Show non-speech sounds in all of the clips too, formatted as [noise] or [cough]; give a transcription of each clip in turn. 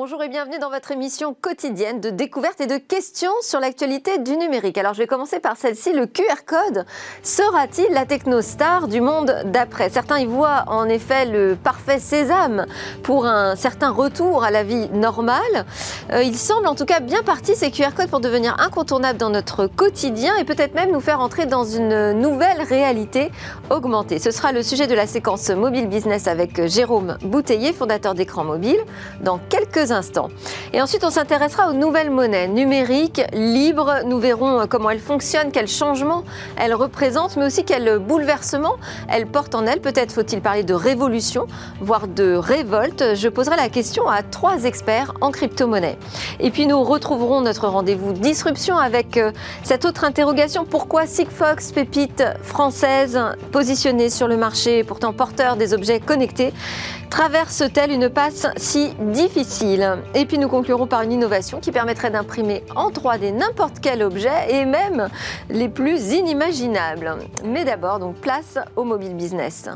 bonjour et bienvenue dans votre émission quotidienne de découverte et de questions sur l'actualité du numérique. Alors je vais commencer par celle-ci, le QR code sera-t-il la technostar du monde d'après? Certains y voient en effet le parfait sésame pour un certain retour à la vie normale. Euh, il semble en tout cas bien parti ces QR codes pour devenir incontournables dans notre quotidien et peut-être même nous faire entrer dans une nouvelle réalité augmentée. Ce sera le sujet de la séquence Mobile Business avec Jérôme Bouteiller, fondateur d'écran mobile, dans quelques Et ensuite, on s'intéressera aux nouvelles monnaies numériques, libres. Nous verrons comment elles fonctionnent, quels changements elles représentent, mais aussi quels bouleversements elles portent en elles. Peut-être faut-il parler de révolution, voire de révolte. Je poserai la question à trois experts en crypto-monnaie. Et puis, nous retrouverons notre rendez-vous disruption avec euh, cette autre interrogation. Pourquoi Sigfox, pépite française, positionnée sur le marché, pourtant porteur des objets connectés, traverse-t-elle une passe si difficile Et puis nous conclurons par une innovation qui permettrait d'imprimer en 3D n'importe quel objet et même les plus inimaginables. Mais d'abord, donc place au mobile business.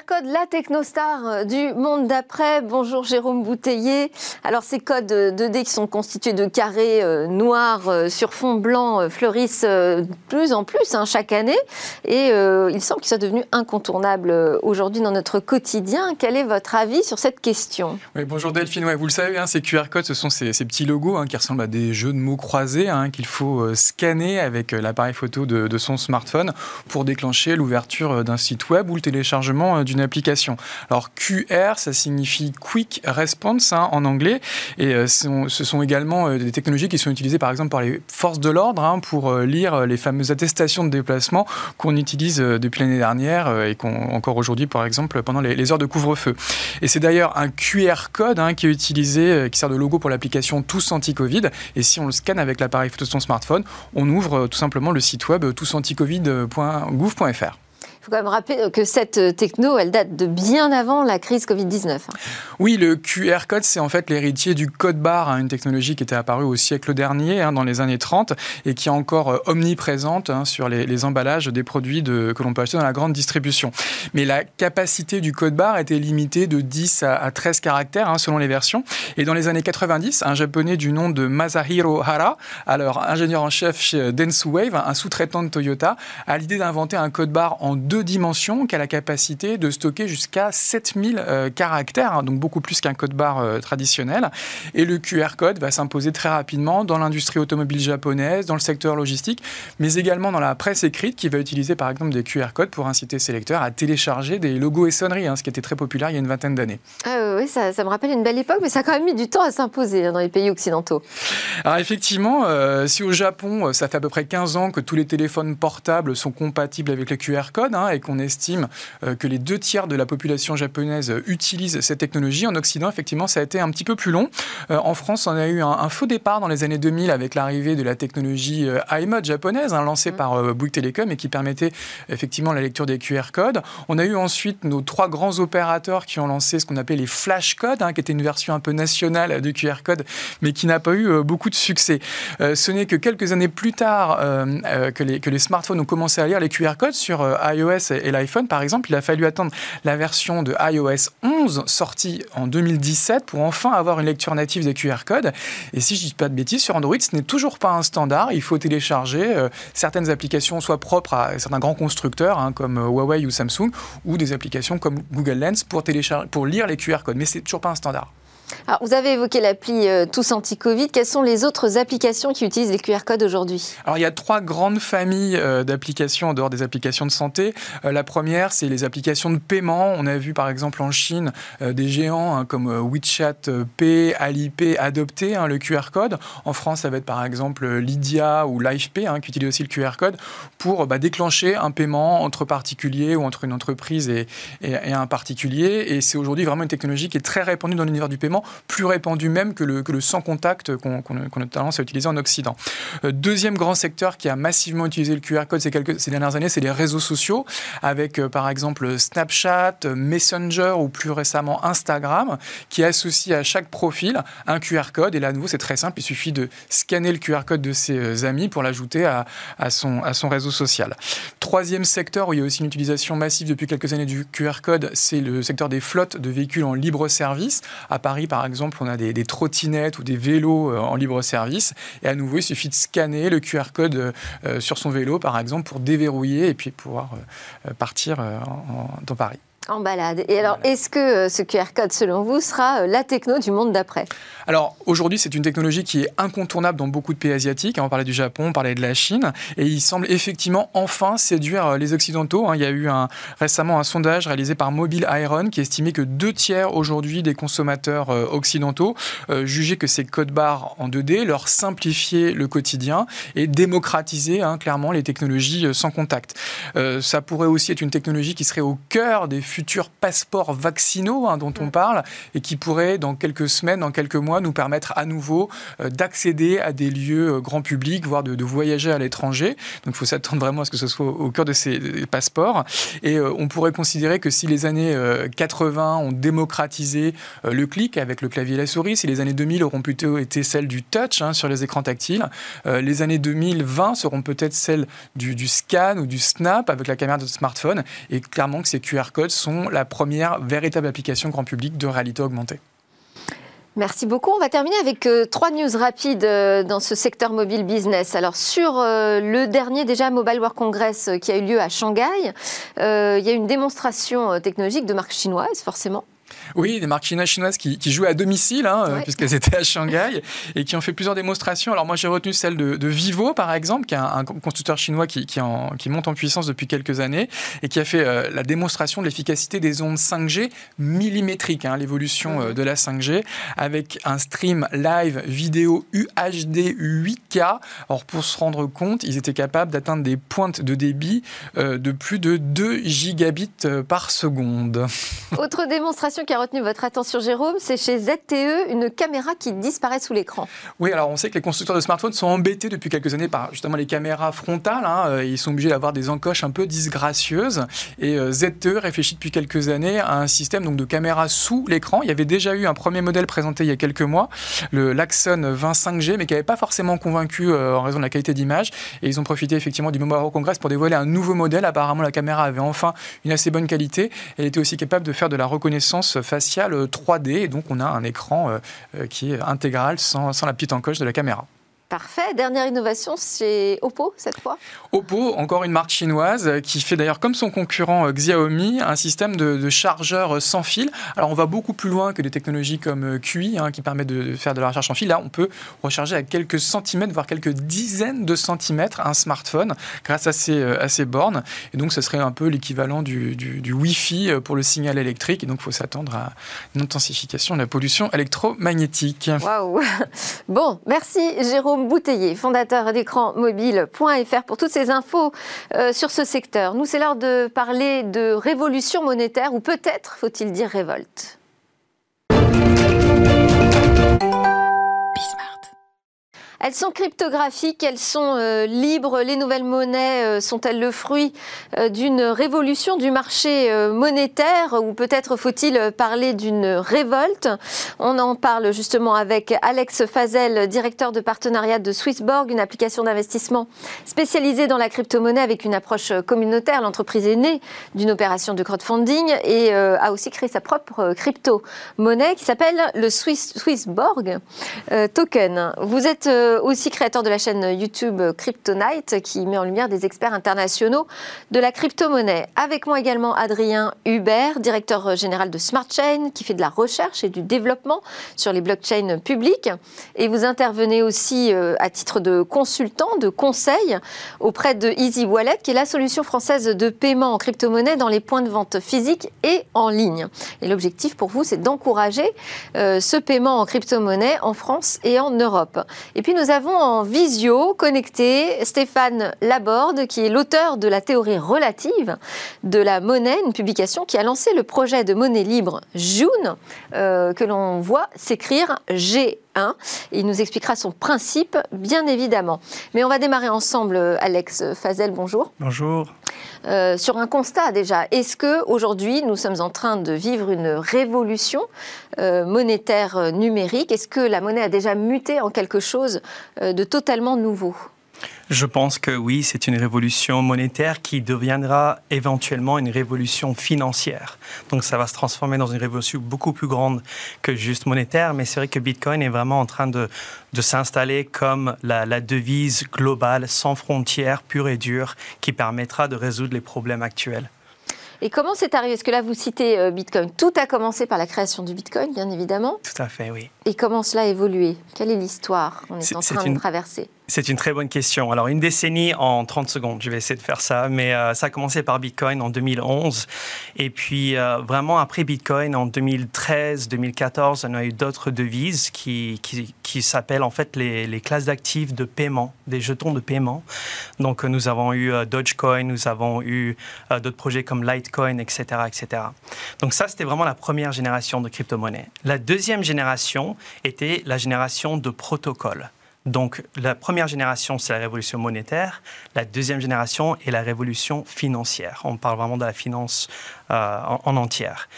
Code, la technostar euh, du monde d'après. Bonjour Jérôme Bouteiller. Alors ces codes 2D qui sont constitués de carrés euh, noirs euh, sur fond blanc fleurissent de plus en plus hein, chaque année et il semble qu'ils soient devenus incontournables aujourd'hui dans notre quotidien. Quel est votre avis sur cette question? Oui, Bonjour Delphine, vous le savez, hein, ces QR codes, ce sont ces, petits logos hein, qui ressemblent à des jeux de mots croisés qu'il faut scanner avec l'appareil photo de, de son smartphone pour déclencher l'ouverture d'un site web ou le téléchargement euh, d'une application. Alors QR, ça signifie Quick Response hein, en anglais, et euh, ce sont également euh, des technologies qui sont utilisées par exemple par les forces de l'ordre hein, pour lire les fameuses attestations de déplacement qu'on utilise depuis l'année dernière et qu'on encore aujourd'hui par exemple pendant les, heures de couvre-feu. Et c'est d'ailleurs un QR code hein, qui est utilisé, qui sert de logo pour l'application Tous Anti-Covid. Et si on le scanne avec l'appareil photo de son smartphone, on ouvre tout simplement le site web tousanticovid.gouv.fr. Faut quand même rappeler que cette euh, techno, elle date de bien avant la crise Covid-19. Hein. Oui, le QR code, c'est en fait l'héritier du code barre, hein, une technologie qui était apparue au siècle dernier, hein, dans les années 30, et qui est encore euh, omniprésente sur les, emballages des produits que l'on peut acheter dans la grande distribution. Mais la capacité du code barre était limitée de 10 à, 13 caractères selon les versions. Et dans les années 90, un japonais du nom de Masahiro Hara, alors ingénieur en chef chez Dentsu Wave, un sous-traitant de Toyota, a l'idée d'inventer un code barre en deux dimensions qui a la capacité de stocker jusqu'à 7000 euh, caractères, hein, donc beaucoup plus qu'un code barre euh, traditionnel. Et le QR code va s'imposer très rapidement dans l'industrie automobile japonaise, dans le secteur logistique, mais également dans la presse écrite qui va utiliser par exemple des QR codes pour inciter ses lecteurs à télécharger des logos et sonneries, hein, ce qui était très populaire il y a une vingtaine d'années. Ah oui, ça, me rappelle une belle époque, mais ça a quand même mis du temps à s'imposer hein, dans les pays occidentaux. Alors effectivement, euh, si au Japon, ça fait à peu près 15 ans que tous les téléphones portables sont compatibles avec le QR code, et qu'on estime euh, que les deux tiers de la population japonaise utilisent cette technologie. En Occident, effectivement, ça a été un petit peu plus long. Euh, en France, on a eu un, faux départ dans les années 2000 avec l'arrivée de la technologie euh, iMode japonaise, hein, lancée mm. par Bouygues Telecom et qui permettait effectivement la lecture des QR codes. On a eu ensuite nos trois grands opérateurs qui ont lancé ce qu'on appelait les flash codes, hein, qui était une version un peu nationale du QR code, mais qui n'a pas eu beaucoup de succès. ce n'est que quelques années plus tard que, les, que les smartphones ont commencé à lire les QR codes sur iOS et l'iPhone, par exemple, il a fallu attendre la version de iOS 11 sortie en 2017 pour enfin avoir une lecture native des QR codes. Et si je dis pas de bêtises, sur Android, ce n'est toujours pas un standard. Il faut télécharger euh, certaines applications, soit propres à certains grands constructeurs hein, comme euh, Huawei ou Samsung, ou des applications comme Google Lens pour, télécharger, pour lire les QR codes. Mais c'est toujours pas un standard. Vous avez évoqué l'appli euh, Tous Anti-Covid. Quelles sont les autres applications qui utilisent les QR codes aujourd'hui? Alors, il y a trois grandes familles euh, d'applications en dehors des applications de santé. Euh, la première, c'est les applications de paiement. On a vu par exemple en Chine des géants hein, comme WeChat Pay, Alipay adopter hein, le QR code. En France, ça va être par exemple Lydia ou LifePay hein, qui utilisent aussi le QR code pour bah, déclencher un paiement entre particuliers ou entre une entreprise et, et un particulier. Et c'est aujourd'hui vraiment une technologie qui est très répandue dans l'univers du paiement plus répandu même que le, sans contact qu'on a tendance à utiliser en Occident. deuxième grand secteur qui a massivement utilisé le QR code ces, dernières années, c'est les réseaux sociaux, avec par exemple Snapchat, Messenger ou plus récemment Instagram, qui associe à chaque profil un QR code. Et là, à nouveau, c'est très simple, il suffit de scanner le QR code de ses amis pour l'ajouter à, son, à son réseau social. Troisième secteur où il y a aussi une utilisation massive depuis quelques années du QR code, c'est le secteur des flottes de véhicules en libre service. À Paris, par exemple, on a des, trottinettes ou des vélos euh, en libre service. Et à nouveau, il suffit de scanner le QR code euh, sur son vélo, par exemple, pour déverrouiller et puis pouvoir euh, partir dans Paris. En balade. Et alors, est-ce que euh, ce QR code, selon vous, sera euh, la techno du monde d'après? Alors, aujourd'hui, c'est une technologie qui est incontournable dans beaucoup de pays asiatiques. On parlait du Japon, on parlait de la Chine. Et il semble effectivement enfin séduire euh, les Occidentaux. Hein. Il y a eu un, récemment un sondage réalisé par Mobile Iron qui estimait que deux tiers aujourd'hui des consommateurs occidentaux jugeaient que ces codes barres en 2D leur simplifiaient le quotidien et démocratisaient hein, clairement les technologies sans contact. ça pourrait aussi être une technologie qui serait au cœur des futurs passeports vaccinaux hein, dont on parle et qui pourraient, dans quelques semaines, dans quelques mois, nous permettre à nouveau euh, d'accéder à des lieux euh, grand public, voire de, voyager à l'étranger. Donc il faut s'attendre vraiment à ce que ce soit au cœur de ces passeports. Et euh, on pourrait considérer que si les années 80 ont démocratisé le clic avec le clavier et la souris, si les années 2000 auront plutôt été celles du touch hein, sur les écrans tactiles, les années 2020 seront peut-être celles du, du, scan ou du snap avec la caméra de smartphone. Et clairement que ces QR codes sont la première véritable application grand public de réalité augmentée. Merci beaucoup. On va terminer avec euh, trois news rapides euh, dans ce secteur mobile business. Alors sur euh, le dernier déjà Mobile World Congress qui a eu lieu à Shanghai, il y a une démonstration technologique de marque chinoise forcément. Oui, des marques chinoises qui, jouent à domicile, hein, puisqu'elles étaient à Shanghai, et qui ont fait plusieurs démonstrations. Alors moi, j'ai retenu celle de, Vivo, par exemple, qui est un, constructeur chinois qui, qui, monte en puissance depuis quelques années, et qui a fait euh, la démonstration de l'efficacité des ondes 5G millimétriques, hein, l'évolution euh, de la 5G, avec un stream live vidéo UHD 8K. Alors pour se rendre compte, ils étaient capables d'atteindre des pointes de débit euh, de plus de 2 gigabits par seconde. Autre démonstration qui a retenu votre attention, Jérôme, c'est chez ZTE, une caméra qui disparaît sous l'écran. Oui, alors on sait que les constructeurs de smartphones sont embêtés depuis quelques années par justement les caméras frontales. Hein. Euh, ils sont obligés d'avoir des encoches un peu disgracieuses. Et euh, ZTE réfléchit depuis quelques années à un système donc, de caméra sous l'écran. Il y avait déjà eu un premier modèle présenté il y a quelques mois, le Laxon 25G, mais qui n'avait pas forcément convaincu euh, en raison de la qualité d'image. Et ils ont profité effectivement du Mobile World Congress pour dévoiler un nouveau modèle. Apparemment, la caméra avait enfin une assez bonne qualité. Elle était aussi capable de faire de la reconnaissance faciale 3D. Et donc, on a un écran euh, euh, qui est intégral sans, sans la petite encoche de la caméra. Parfait. Dernière innovation, c'est Oppo cette fois Oppo, encore une marque chinoise qui fait d'ailleurs comme son concurrent euh, Xiaomi un système de, de chargeur sans fil. Alors on va beaucoup plus loin que des technologies comme euh, QI hein, qui permettent de faire de la recharge sans fil. Là, on peut recharger à quelques centimètres, voire quelques dizaines de centimètres un smartphone grâce à ces, euh, à ces bornes. Et donc, ce serait un peu l'équivalent du, du, du, Wi-Fi pour le signal électrique. Et donc, il faut s'attendre à une intensification de la pollution électromagnétique. Waouh [laughs] Bon, merci Jérôme. Bouteiller, fondateur d'écran mobile.fr pour toutes ces infos euh, sur ce secteur. Nous, c'est l'heure de parler de révolution monétaire ou peut-être faut-il dire révolte. Elles sont cryptographiques, elles sont euh, libres. Les nouvelles monnaies euh, sont-elles le fruit euh, d'une révolution du marché monétaire? Ou peut-être faut-il parler d'une révolte? On en parle justement avec Alex Fazel, directeur de partenariat de Swissborg, une application d'investissement spécialisée dans la crypto-monnaie avec une approche communautaire. L'entreprise est née d'une opération de crowdfunding et a aussi créé sa propre crypto-monnaie qui s'appelle le Swissborg Token. Vous êtes aussi créateur de la chaîne YouTube Cryptonite qui met en lumière des experts internationaux de la crypto-monnaie. Avec moi également Adrien Hubert, directeur général de Smart Chain qui fait de la recherche et du développement sur les blockchains publiques. Et vous intervenez aussi euh, à titre de consultant, de conseil auprès de Easy Wallet qui est la solution française de paiement en crypto-monnaie dans les points de vente physiques et en ligne. Et l'objectif pour vous, c'est d'encourager euh, ce paiement en crypto-monnaie en France et en Europe. Et puis nous nous avons en visio connecté Stéphane Laborde, qui est l'auteur de la théorie relative de la monnaie, une publication qui a lancé le projet de monnaie libre June, euh, que l'on voit s'écrire G il nous expliquera son principe, bien évidemment. Mais on va démarrer ensemble, Alex Fazel, bonjour. Bonjour. Euh, sur un constat déjà, est-ce que aujourd'hui nous sommes en train de vivre une révolution euh, monétaire numérique? Est-ce que la monnaie a déjà muté en quelque chose euh, de totalement nouveau? Je pense que oui, c'est une révolution monétaire qui deviendra éventuellement une révolution financière. Donc ça va se transformer dans une révolution beaucoup plus grande que juste monétaire, mais c'est vrai que Bitcoin est vraiment en train de, de s'installer comme la, la, devise globale, sans frontières, pure et dure, qui permettra de résoudre les problèmes actuels. Et comment c'est arrivé? Est-ce que là, vous citez euh, Bitcoin? Tout a commencé par la création du Bitcoin, bien évidemment. Tout à fait, oui. Et comment cela a évolué? Quelle est l'histoire qu'on est, en train de traverser? C'est une très bonne question. Alors, une décennie en 30 secondes, je vais essayer de faire ça, mais euh, ça a commencé par Bitcoin en 2011. Et puis, euh, vraiment, après Bitcoin, en 2013, 2014, on a eu d'autres devises qui, qui, qui s'appellent en fait les, les classes d'actifs de paiement, des jetons de paiement. Donc, nous avons eu euh, Dogecoin, nous avons eu d'autres projets comme Litecoin, etc., etc. Donc, ça, c'était vraiment la première génération de crypto-monnaies. La deuxième génération était la génération de protocoles. Donc la première génération, c'est la révolution monétaire. La deuxième génération est la révolution financière. On parle vraiment de la finance euh, en, entière.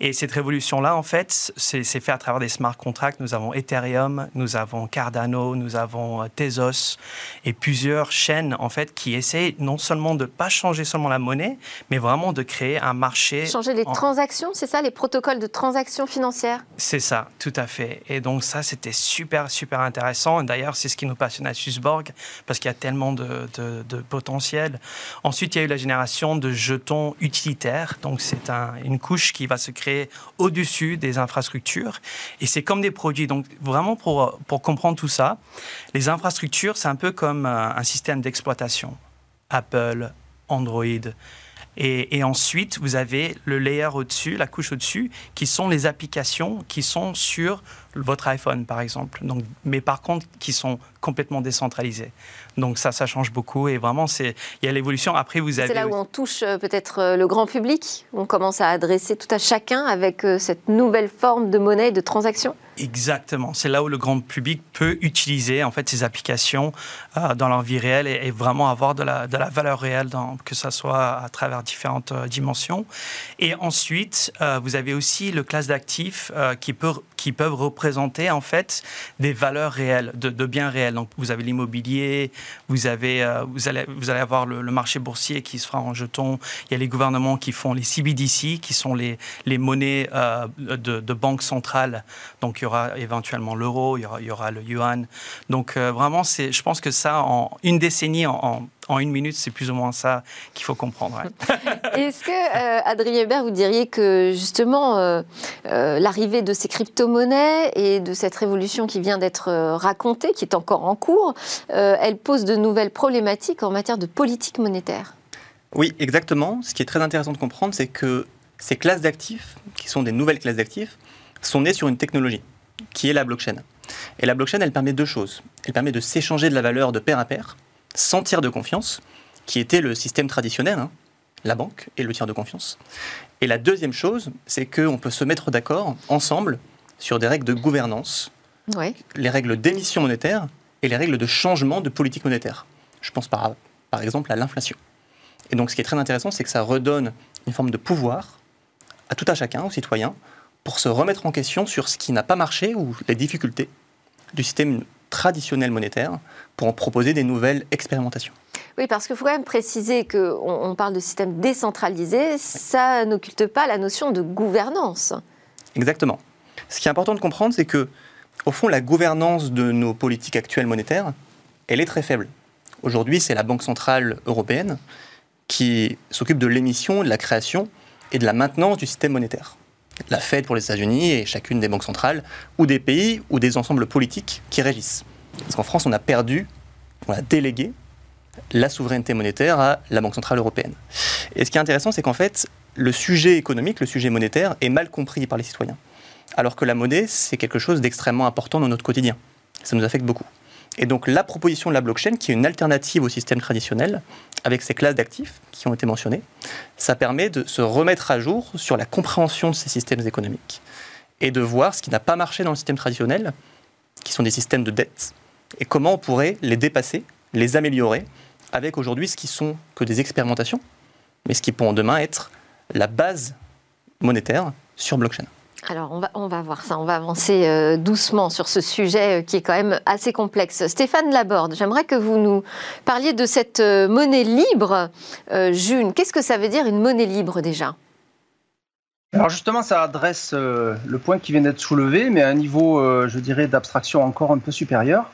Et cette révolution-là, en fait, c'est fait à travers des smart contracts. Nous avons Ethereum, nous avons Cardano, nous avons euh, Tezos et plusieurs chaînes, en fait, qui essaient non seulement de pas changer seulement la monnaie, mais vraiment de créer un marché. Changer les transactions, c'est ça, les protocoles de transactions financières? C'est ça, tout à fait. Et donc ça, c'était super, super intéressant. D'ailleurs, c'est ce qui nous passionne à Swissborg, parce qu'il y a tellement de, de, de potentiel. Ensuite, il y a eu la génération de jetons utilitaires. Donc, donc c'est une couche qui va se créer au-dessus des infrastructures. Et c'est comme des produits. Donc vraiment pour, pour comprendre tout ça, les infrastructures, c'est un peu comme euh, un système d'exploitation. Apple, Android. Et, et, ensuite, vous avez le layer au-dessus, la couche au-dessus, qui sont les applications qui sont sur votre iPhone, par exemple. Donc, mais par contre, qui sont complètement décentralisées. Donc ça, ça change beaucoup et vraiment, c'est il y a l'évolution. Après, vous avez. C'est là où on touche euh, peut-être euh, le grand public. On commence à adresser tout à chacun avec euh, cette nouvelle forme de monnaie de transaction. Exactement. C'est là où le grand public peut utiliser en fait ces applications dans leur vie réelle et, vraiment avoir de la, de la valeur réelle, dans, que ce soit à travers différentes dimensions. Et ensuite, vous avez aussi le classe d'actifs qui, peut, qui peuvent représenter en fait des valeurs réelles, de, biens réels. Donc vous avez l'immobilier, vous, euh, vous, allez, vous allez avoir le, marché boursier qui se fera en jetons. Il y a les gouvernements qui font les CBDC, qui sont les, les monnaies euh, de, de banque centrale. Donc il y aura éventuellement l'euro, il, y aura le yuan. Donc euh, vraiment, je pense que ça, en une décennie, en, en une minute, c'est plus ou moins ça qu'il faut comprendre. [laughs] Est-ce que, euh, Adrien Hébert, vous diriez que justement euh, euh, l'arrivée de ces crypto-monnaies et de cette révolution qui vient d'être racontée, qui est encore en cours, elle pose de nouvelles problématiques en matière de politique monétaire? Oui, exactement. Ce qui est très intéressant de comprendre, c'est que ces classes d'actifs, qui sont des nouvelles classes d'actifs, sont nées sur une technologie qui est la blockchain. Et la blockchain, elle permet deux choses. Elle permet de s'échanger de la valeur de pair à pair sans tiers de confiance, qui était le système traditionnel, hein, la banque et le tiers de confiance. Et la deuxième chose, c'est qu'on peut se mettre d'accord ensemble sur des règles de gouvernance, les règles d'émission monétaire et les règles de changement de politique monétaire. Je pense par, par exemple à l'inflation. Et donc ce qui est très intéressant, c'est que ça redonne une forme de pouvoir à tout à chacun, aux citoyens, pour se remettre en question sur ce qui n'a pas marché ou les difficultés du système traditionnel monétaire pour en proposer des nouvelles expérimentations. Oui, parce qu'il faut quand même préciser qu'on on parle de système décentralisé, ça n'occulte pas la notion de gouvernance. Exactement. Ce qui est important de comprendre, c'est que, au fond, la gouvernance de nos politiques actuelles monétaires, elle est très faible. Aujourd'hui, c'est la Banque centrale européenne qui s'occupe de l'émission, de la création et de la maintenance du système monétaire la Fed pour les États-Unis et chacune des banques centrales, ou des pays ou des ensembles politiques qui régissent. Parce qu'en France, on a perdu, on a délégué la souveraineté monétaire à la Banque centrale européenne. Et ce qui est intéressant, c'est qu'en fait, le sujet économique, le sujet monétaire, est mal compris par les citoyens. Alors que la monnaie, c'est quelque chose d'extrêmement important dans notre quotidien. Ça nous affecte beaucoup. Et donc la proposition de la blockchain, qui est une alternative au système traditionnel, avec ces classes d'actifs qui ont été mentionnées, ça permet de se remettre à jour sur la compréhension de ces systèmes économiques et de voir ce qui n'a pas marché dans le système traditionnel, qui sont des systèmes de dette, et comment on pourrait les dépasser, les améliorer, avec aujourd'hui ce qui sont que des expérimentations, mais ce qui pourront demain être la base monétaire sur blockchain. Alors, on va, voir ça, on va avancer euh, doucement sur ce sujet euh, qui est quand même assez complexe. Stéphane Laborde, j'aimerais que vous nous parliez de cette euh, monnaie libre. June, qu'est-ce que ça veut dire une monnaie libre déjà? Alors justement, ça adresse le point qui vient d'être soulevé, mais à un niveau, je dirais, d'abstraction encore un peu supérieur.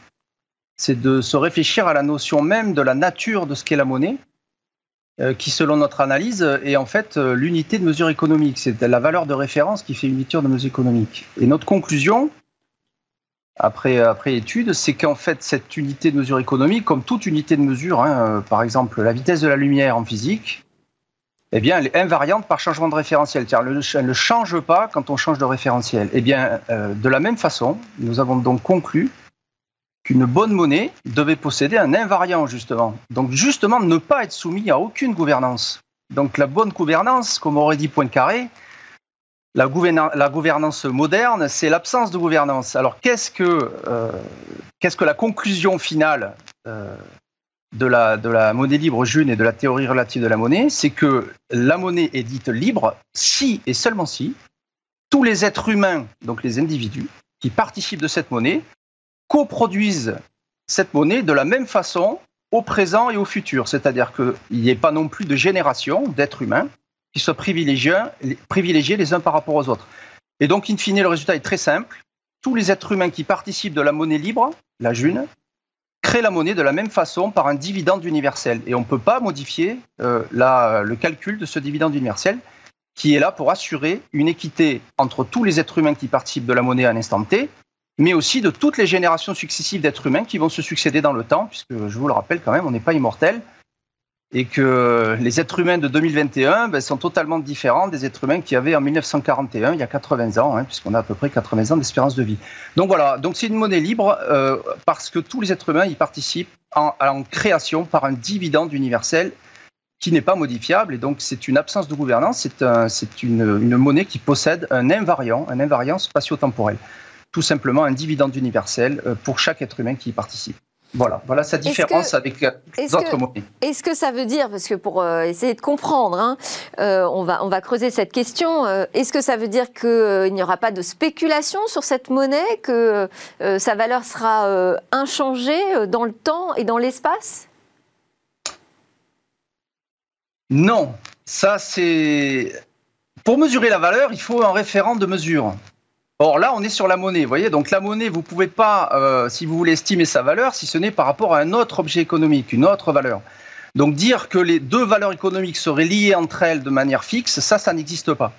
C'est de se réfléchir à la notion même de la nature de ce qu'est la monnaie qui, selon notre analyse, est en fait euh, l'unité de mesure économique. C'est la valeur de référence qui fait unité de mesure économique. Et notre conclusion, après, après étude, c'est qu'en fait, cette unité de mesure économique, comme toute unité de mesure, hein, euh, par exemple la vitesse de la lumière en physique, eh bien, elle est invariante par changement de référentiel. Elle ne change pas quand on change de référentiel. Eh bien, de la même façon, nous avons donc conclu qu'une bonne monnaie devait posséder un invariant, justement. Donc, justement, ne pas être soumis à aucune gouvernance. Donc, la bonne gouvernance, comme aurait dit Poincaré, la, la gouvernance moderne, c'est l'absence de gouvernance. Alors, qu'est-ce que, euh, que la conclusion finale euh, de, la, de la monnaie libre June et de la théorie relative de la monnaie C'est que la monnaie est dite libre si et seulement si tous les êtres humains, donc les individus, qui participent de cette monnaie, coproduisent cette monnaie de la même façon au présent et au futur. C'est-à-dire qu'il n'y ait pas non plus de génération d'êtres humains qui soient privilégiés, les uns par rapport aux autres. Et donc, in fine, le résultat est très simple. Tous les êtres humains qui participent de la monnaie libre, la June, créent la monnaie de la même façon par un dividende universel. Et on ne peut pas modifier euh, le calcul de ce dividende universel qui est là pour assurer une équité entre tous les êtres humains qui participent de la monnaie à un T mais aussi de toutes les générations successives d'êtres humains qui vont se succéder dans le temps, puisque je vous le rappelle quand même, on n'est pas immortel, et que les êtres humains de 2021 ben, sont totalement différents des êtres humains qui avaient en 1941, il y a 80 ans, hein, puisqu'on a à peu près 80 ans d'espérance de vie. Donc voilà, donc c'est une monnaie libre euh, parce que tous les êtres humains y participent en, création par un dividende universel qui n'est pas modifiable, et donc c'est une absence de gouvernance, c'est un, une, une monnaie qui possède un invariant, un invariant spatio-temporel tout simplement un dividende universel euh, pour chaque être humain qui y participe. Voilà, voilà sa différence avec euh, d'autres monnaies. Est-ce que ça veut dire, parce que pour euh, essayer de comprendre, hein, on, va, on va creuser cette question, est-ce que ça veut dire qu'il n'y aura pas de spéculation sur cette monnaie, que sa valeur sera inchangée dans le temps et dans l'espace? Non, ça c'est... Pour mesurer la valeur, il faut un référent de mesure. Or là, on est sur la monnaie, vous voyez. Donc la monnaie, vous ne pouvez pas, euh, si vous voulez estimer sa valeur, si ce n'est par rapport à un autre objet économique, une autre valeur. Donc dire que les deux valeurs économiques seraient liées entre elles de manière fixe, ça, ça n'existe pas.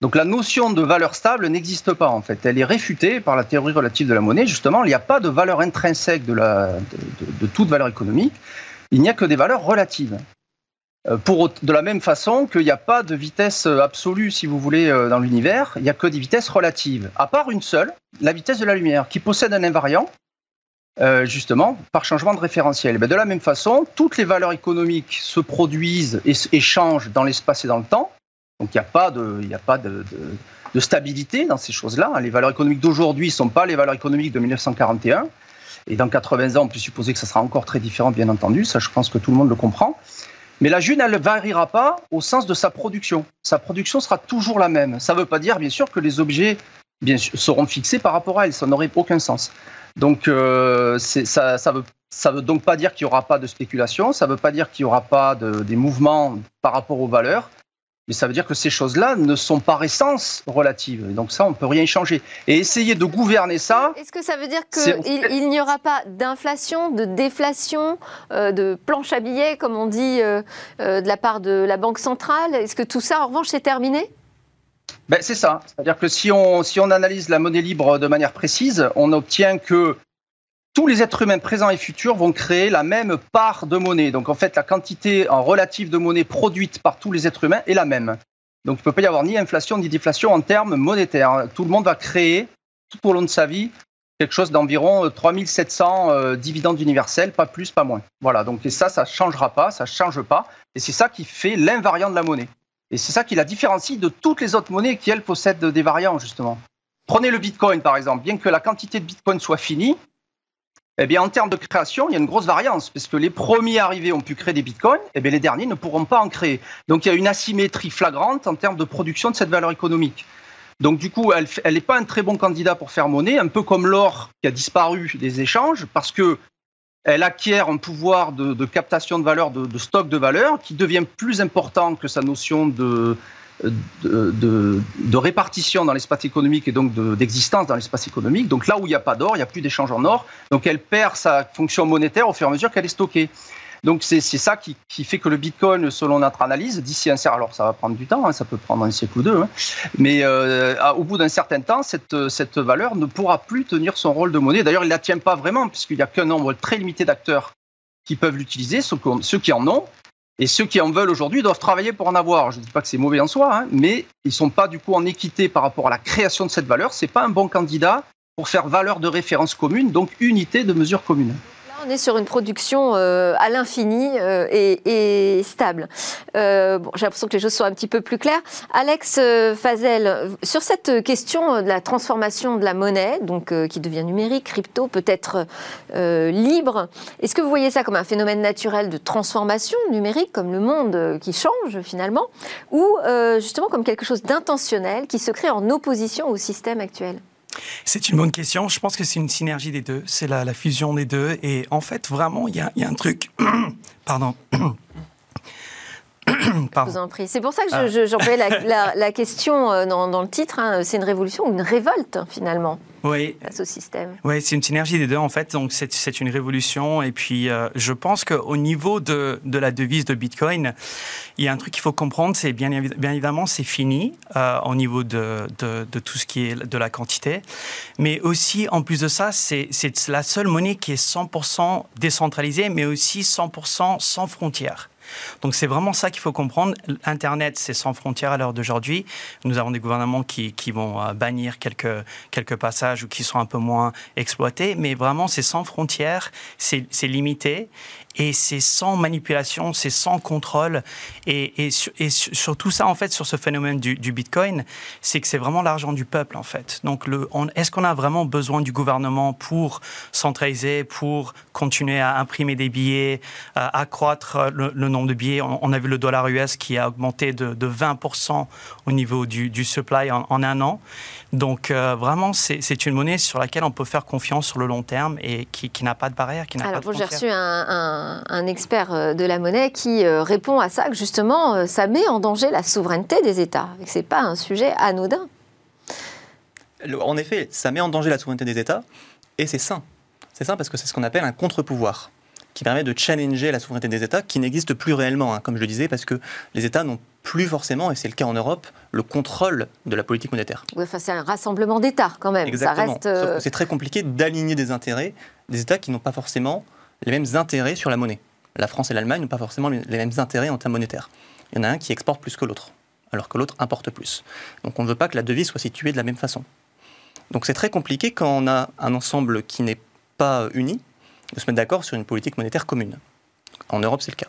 Donc la notion de valeur stable n'existe pas en fait. Elle est réfutée par la théorie relative de la monnaie. Justement, il n'y a pas de valeur intrinsèque de, la, de toute valeur économique. Il n'y a que des valeurs relatives. Euh, pour, de la même façon qu'il n'y a pas de vitesse euh, absolue, si vous voulez, euh, dans l'univers, il n'y a que des vitesses relatives, à part une seule, la vitesse de la lumière, qui possède un invariant, justement, par changement de référentiel. Ben, de la même façon, toutes les valeurs économiques se produisent et, changent dans l'espace et dans le temps, donc il n'y a pas, de, de, de, stabilité dans ces choses-là. Les valeurs économiques d'aujourd'hui ne sont pas les valeurs économiques de 1941. Et dans 80 ans, on peut supposer que ça sera encore très différent, bien entendu. Ça, je pense que tout le monde le comprend. Mais la June, elle ne variera pas au sens de sa production. Sa production sera toujours la même. Ça ne veut pas dire, bien sûr, que les objets seront fixés par rapport à elle. Ça n'aurait aucun sens. Donc, euh, ça ne veut donc pas dire qu'il n'y aura pas de spéculation. Ça ne veut pas dire qu'il n'y aura pas de, des mouvements par rapport aux valeurs. Mais ça veut dire que ces choses-là ne sont par essence relatives. donc ça, on ne peut rien changer. Et essayer de gouverner ça... Est-ce que ça veut dire qu'il il, n'y aura pas d'inflation, de déflation, euh, de planche à billets, comme on dit, euh, euh, de la part de la Banque centrale? Est-ce que tout ça, en revanche, c'est terminé? Ben, c'est ça. C'est-à-dire que si on, si on analyse la monnaie libre de manière précise, on obtient que tous les êtres humains présents et futurs vont créer la même part de monnaie. Donc en fait, la quantité en relative de monnaie produite par tous les êtres humains est la même. Donc il ne peut pas y avoir ni inflation ni déflation en termes monétaires. Tout le monde va créer tout au long de sa vie quelque chose d'environ 3700 dividendes universels, pas plus, pas moins. Voilà, donc et ça, ça ne changera pas, ça ne change pas. Et c'est ça qui fait l'invariant de la monnaie. Et c'est ça qui la différencie de toutes les autres monnaies qui, elles, possèdent des variants, justement. Prenez le Bitcoin, par exemple. Bien que la quantité de Bitcoin soit finie, eh bien, en termes de création, il y a une grosse variance, parce que les premiers arrivés ont pu créer des bitcoins, et eh bien, les derniers ne pourront pas en créer. Donc, il y a une asymétrie flagrante en termes de production de cette valeur économique. Donc, du coup, elle n'est pas un très bon candidat pour faire monnaie, un peu comme l'or qui a disparu des échanges, parce que elle acquiert un pouvoir de, captation de valeur, de, de, stock de valeur, qui devient plus important que sa notion de, de, répartition dans l'espace économique et donc d'existence dans l'espace économique. Donc là où il n'y a pas d'or, il n'y a plus d'échange en or. Donc elle perd sa fonction monétaire au fur et à mesure qu'elle est stockée. Donc c'est ça qui, qui, fait que le Bitcoin, selon notre analyse, d'ici un certain, alors ça va prendre du temps, hein, ça peut prendre un siècle ou deux, hein, mais euh, au bout d'un certain temps, cette, cette valeur ne pourra plus tenir son rôle de monnaie. D'ailleurs, il ne la tient pas vraiment, puisqu'il n'y a qu'un nombre très limité d'acteurs qui peuvent l'utiliser, ceux qui en ont, et ceux qui en veulent aujourd'hui doivent travailler pour en avoir. Je ne dis pas que c'est mauvais en soi, hein, mais ils ne sont pas du coup en équité par rapport à la création de cette valeur. Ce n'est pas un bon candidat pour faire valeur de référence commune, donc unité de mesure commune on est sur une production euh, à l'infini euh, et, stable. Euh, bon, J'ai l'impression que les choses sont un petit peu plus claires. Alex Fazel, sur cette question de la transformation de la monnaie, donc qui devient numérique, crypto, peut-être libre, est-ce que vous voyez ça comme un phénomène naturel de transformation numérique, comme le monde qui change finalement, ou justement comme quelque chose d'intentionnel qui se crée en opposition au système actuel? C'est une bonne question. Je pense que c'est une synergie des deux. C'est la, fusion des deux. Et en fait, vraiment, il y a, un truc. [clears throat] Pardon. [clears throat] [coughs] Je vous en prie. C'est pour ça que j'employais la, la, [laughs] question euh, dans, le titre. Hein. C'est une révolution ou une révolte, finalement oui. face au système. Oui, c'est une synergie des deux en fait. Donc c'est une révolution. Et puis euh, je pense qu'au niveau de, de, la devise de Bitcoin, il y a un truc qu'il faut comprendre, c'est bien, bien, évidemment c'est fini euh, au niveau de, de, de, tout ce qui est de la quantité, mais aussi en plus de ça, c'est la seule monnaie qui est 100% décentralisée, mais aussi 100% sans frontières. Donc c'est vraiment ça qu'il faut comprendre. Internet, c'est sans frontières à l'heure d'aujourd'hui. Nous avons des gouvernements qui, vont euh, bannir quelques passages ou qui sont un peu moins exploités, mais vraiment c'est sans frontières, c'est limité et c'est sans manipulation, c'est sans contrôle. Et, et, et, sur tout ça, en fait, sur ce phénomène du, du Bitcoin, c'est que c'est vraiment l'argent du peuple, en fait. Donc, est-ce qu'on a vraiment besoin du gouvernement pour centraliser, pour continuer à imprimer des billets, à accroître le, nombre de billets? On, a vu le dollar US qui a augmenté de, de 20% au niveau du, du supply en, en, un an. Donc, euh, vraiment, c'est une monnaie sur laquelle on peut faire confiance sur le long terme et qui, qui n'a pas de barrière, qui n'a pas de Alors, j'ai reçu un un, expert euh, de la monnaie qui euh, répond à ça, que justement, euh, ça met en danger la souveraineté des États, et que ce n'est pas un sujet anodin. En effet, ça met en danger la souveraineté des États, et c'est sain. C'est sain parce que c'est ce qu'on appelle un contre-pouvoir, qui permet de challenger la souveraineté des États, qui n'existe plus réellement, hein, comme je le disais, parce que les États n'ont plus forcément, et c'est le cas en Europe, le contrôle de la politique monétaire. Oui, enfin, c'est un rassemblement d'États quand même. Exactement. C'est très compliqué d'aligner des intérêts des États qui n'ont pas forcément les mêmes intérêts sur la monnaie. La France et l'Allemagne n'ont pas forcément les mêmes intérêts en termes monétaires. Il y en a un qui exporte plus que l'autre, alors que l'autre importe plus. Donc on ne veut pas que la devise soit située de la même façon. Donc c'est très compliqué quand on a un ensemble qui n'est pas uni de se mettre d'accord sur une politique monétaire commune. En Europe, c'est le cas.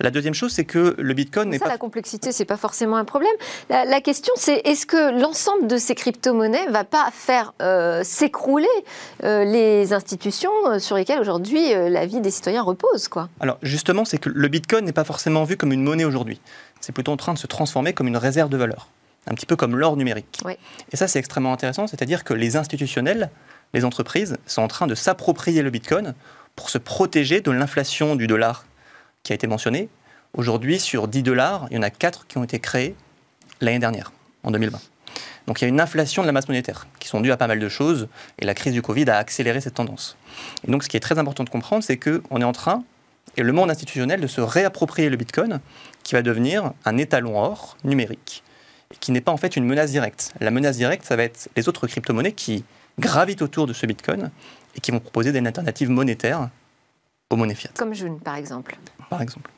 La deuxième chose, c'est que le Bitcoin n'est pas... La complexité, c'est pas forcément un problème. La, question, c'est est-ce que l'ensemble de ces crypto-monnaies va pas faire euh, s'écrouler euh, les institutions euh, sur lesquelles aujourd'hui la vie des citoyens repose quoi? Alors justement, c'est que le Bitcoin n'est pas forcément vu comme une monnaie aujourd'hui. C'est plutôt en train de se transformer comme une réserve de valeur, un petit peu comme l'or numérique. Et ça, c'est extrêmement intéressant, c'est-à-dire que les institutionnels, les entreprises, sont en train de s'approprier le Bitcoin pour se protéger de l'inflation du dollar qui a été mentionné. Aujourd'hui, sur 10 dollars, il y en a 4 qui ont été créés l'année dernière, en 2020. Donc il y a une inflation de la masse monétaire, qui sont dues à pas mal de choses, et la crise du Covid a accéléré cette tendance. Et donc ce qui est très important de comprendre, c'est qu'on est en train, et le monde institutionnel, de se réapproprier le Bitcoin, qui va devenir un étalon or numérique, et qui n'est pas en fait une menace directe. La menace directe, ça va être les autres crypto-monnaies qui gravitent autour de ce Bitcoin, et qui vont proposer des alternatives monétaires aux monnaies fiat. Comme June, par exemple par exemple.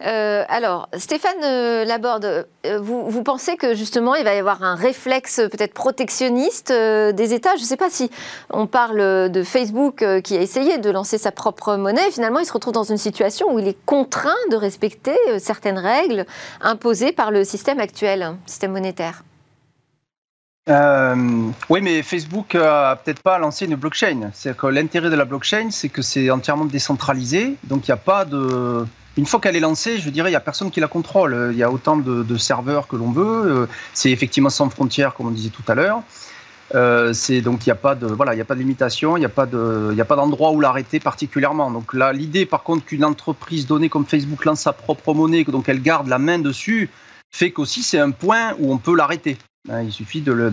Euh, alors, Stéphane euh, Laborde, euh, vous, vous, pensez que justement il va y avoir un réflexe peut-être protectionniste des États? Je ne sais pas si on parle de Facebook qui a essayé de lancer sa propre monnaie. Finalement, il se retrouve dans une situation où il est contraint de respecter certaines règles imposées par le système actuel, système monétaire. Oui, mais Facebook a peut-être pas lancé une blockchain. C'est que l'intérêt de la blockchain, c'est que c'est entièrement décentralisé, donc il n'y a pas de une fois qu'elle est lancée, je dirais, il n'y a personne qui la contrôle. Il y a autant de, serveurs que l'on veut. Euh, c'est effectivement sans frontières, comme on disait tout à l'heure. Euh, c'est donc il n'y a pas de voilà, il a pas de limitation, il n'y a pas de, d'endroit où l'arrêter particulièrement. Donc là, l'idée, par contre, qu'une entreprise donnée comme Facebook lance sa propre monnaie, donc elle garde la main dessus, fait qu'aussi c'est un point où on peut l'arrêter. Hein, il suffit d'aller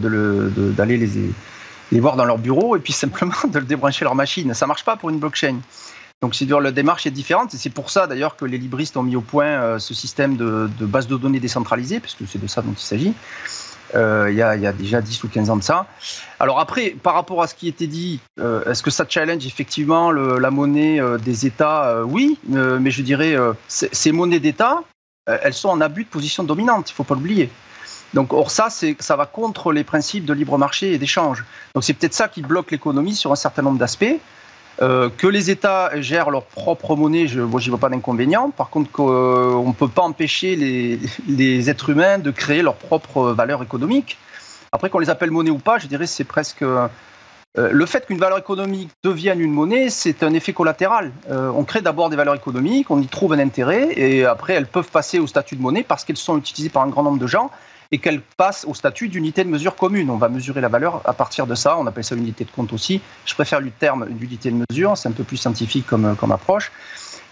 de les, voir dans leur bureau et puis [laughs] simplement de débrancher leur machine. Ça marche pas pour une blockchain. Donc c'est la démarche est différente et c'est pour ça d'ailleurs que les libristes ont mis au point euh, ce système de, base de données décentralisée, parce que c'est de ça dont il s'agit. Euh, il, y a, déjà 10 ou 15 ans de ça. Alors après, par rapport à ce qui était dit, euh, est-ce que ça challenge effectivement la monnaie des États? Oui, mais je dirais, ces monnaies d'État, elles sont en abus de position dominante, il ne faut pas l'oublier. Donc, or ça, ça va contre les principes de libre marché et d'échange. Donc c'est peut-être ça qui bloque l'économie sur un certain nombre d'aspects. Euh, que les États gèrent leur propre monnaie, je n'y vois pas d'inconvénient. Par contre, on ne peut pas empêcher les, êtres humains de créer leur propre valeur économique. Après, qu'on les appelle monnaie ou pas, je dirais c'est presque... Euh, le fait qu'une valeur économique devienne une monnaie, c'est un effet collatéral. Euh, on crée d'abord des valeurs économiques, on y trouve un intérêt, et après elles peuvent passer au statut de monnaie parce qu'elles sont utilisées par un grand nombre de gens et qu'elle passe au statut d'unité de mesure commune. On va mesurer la valeur à partir de ça. On appelle ça unité de compte aussi. Je préfère le terme d'unité de mesure. C'est un peu plus scientifique comme, approche.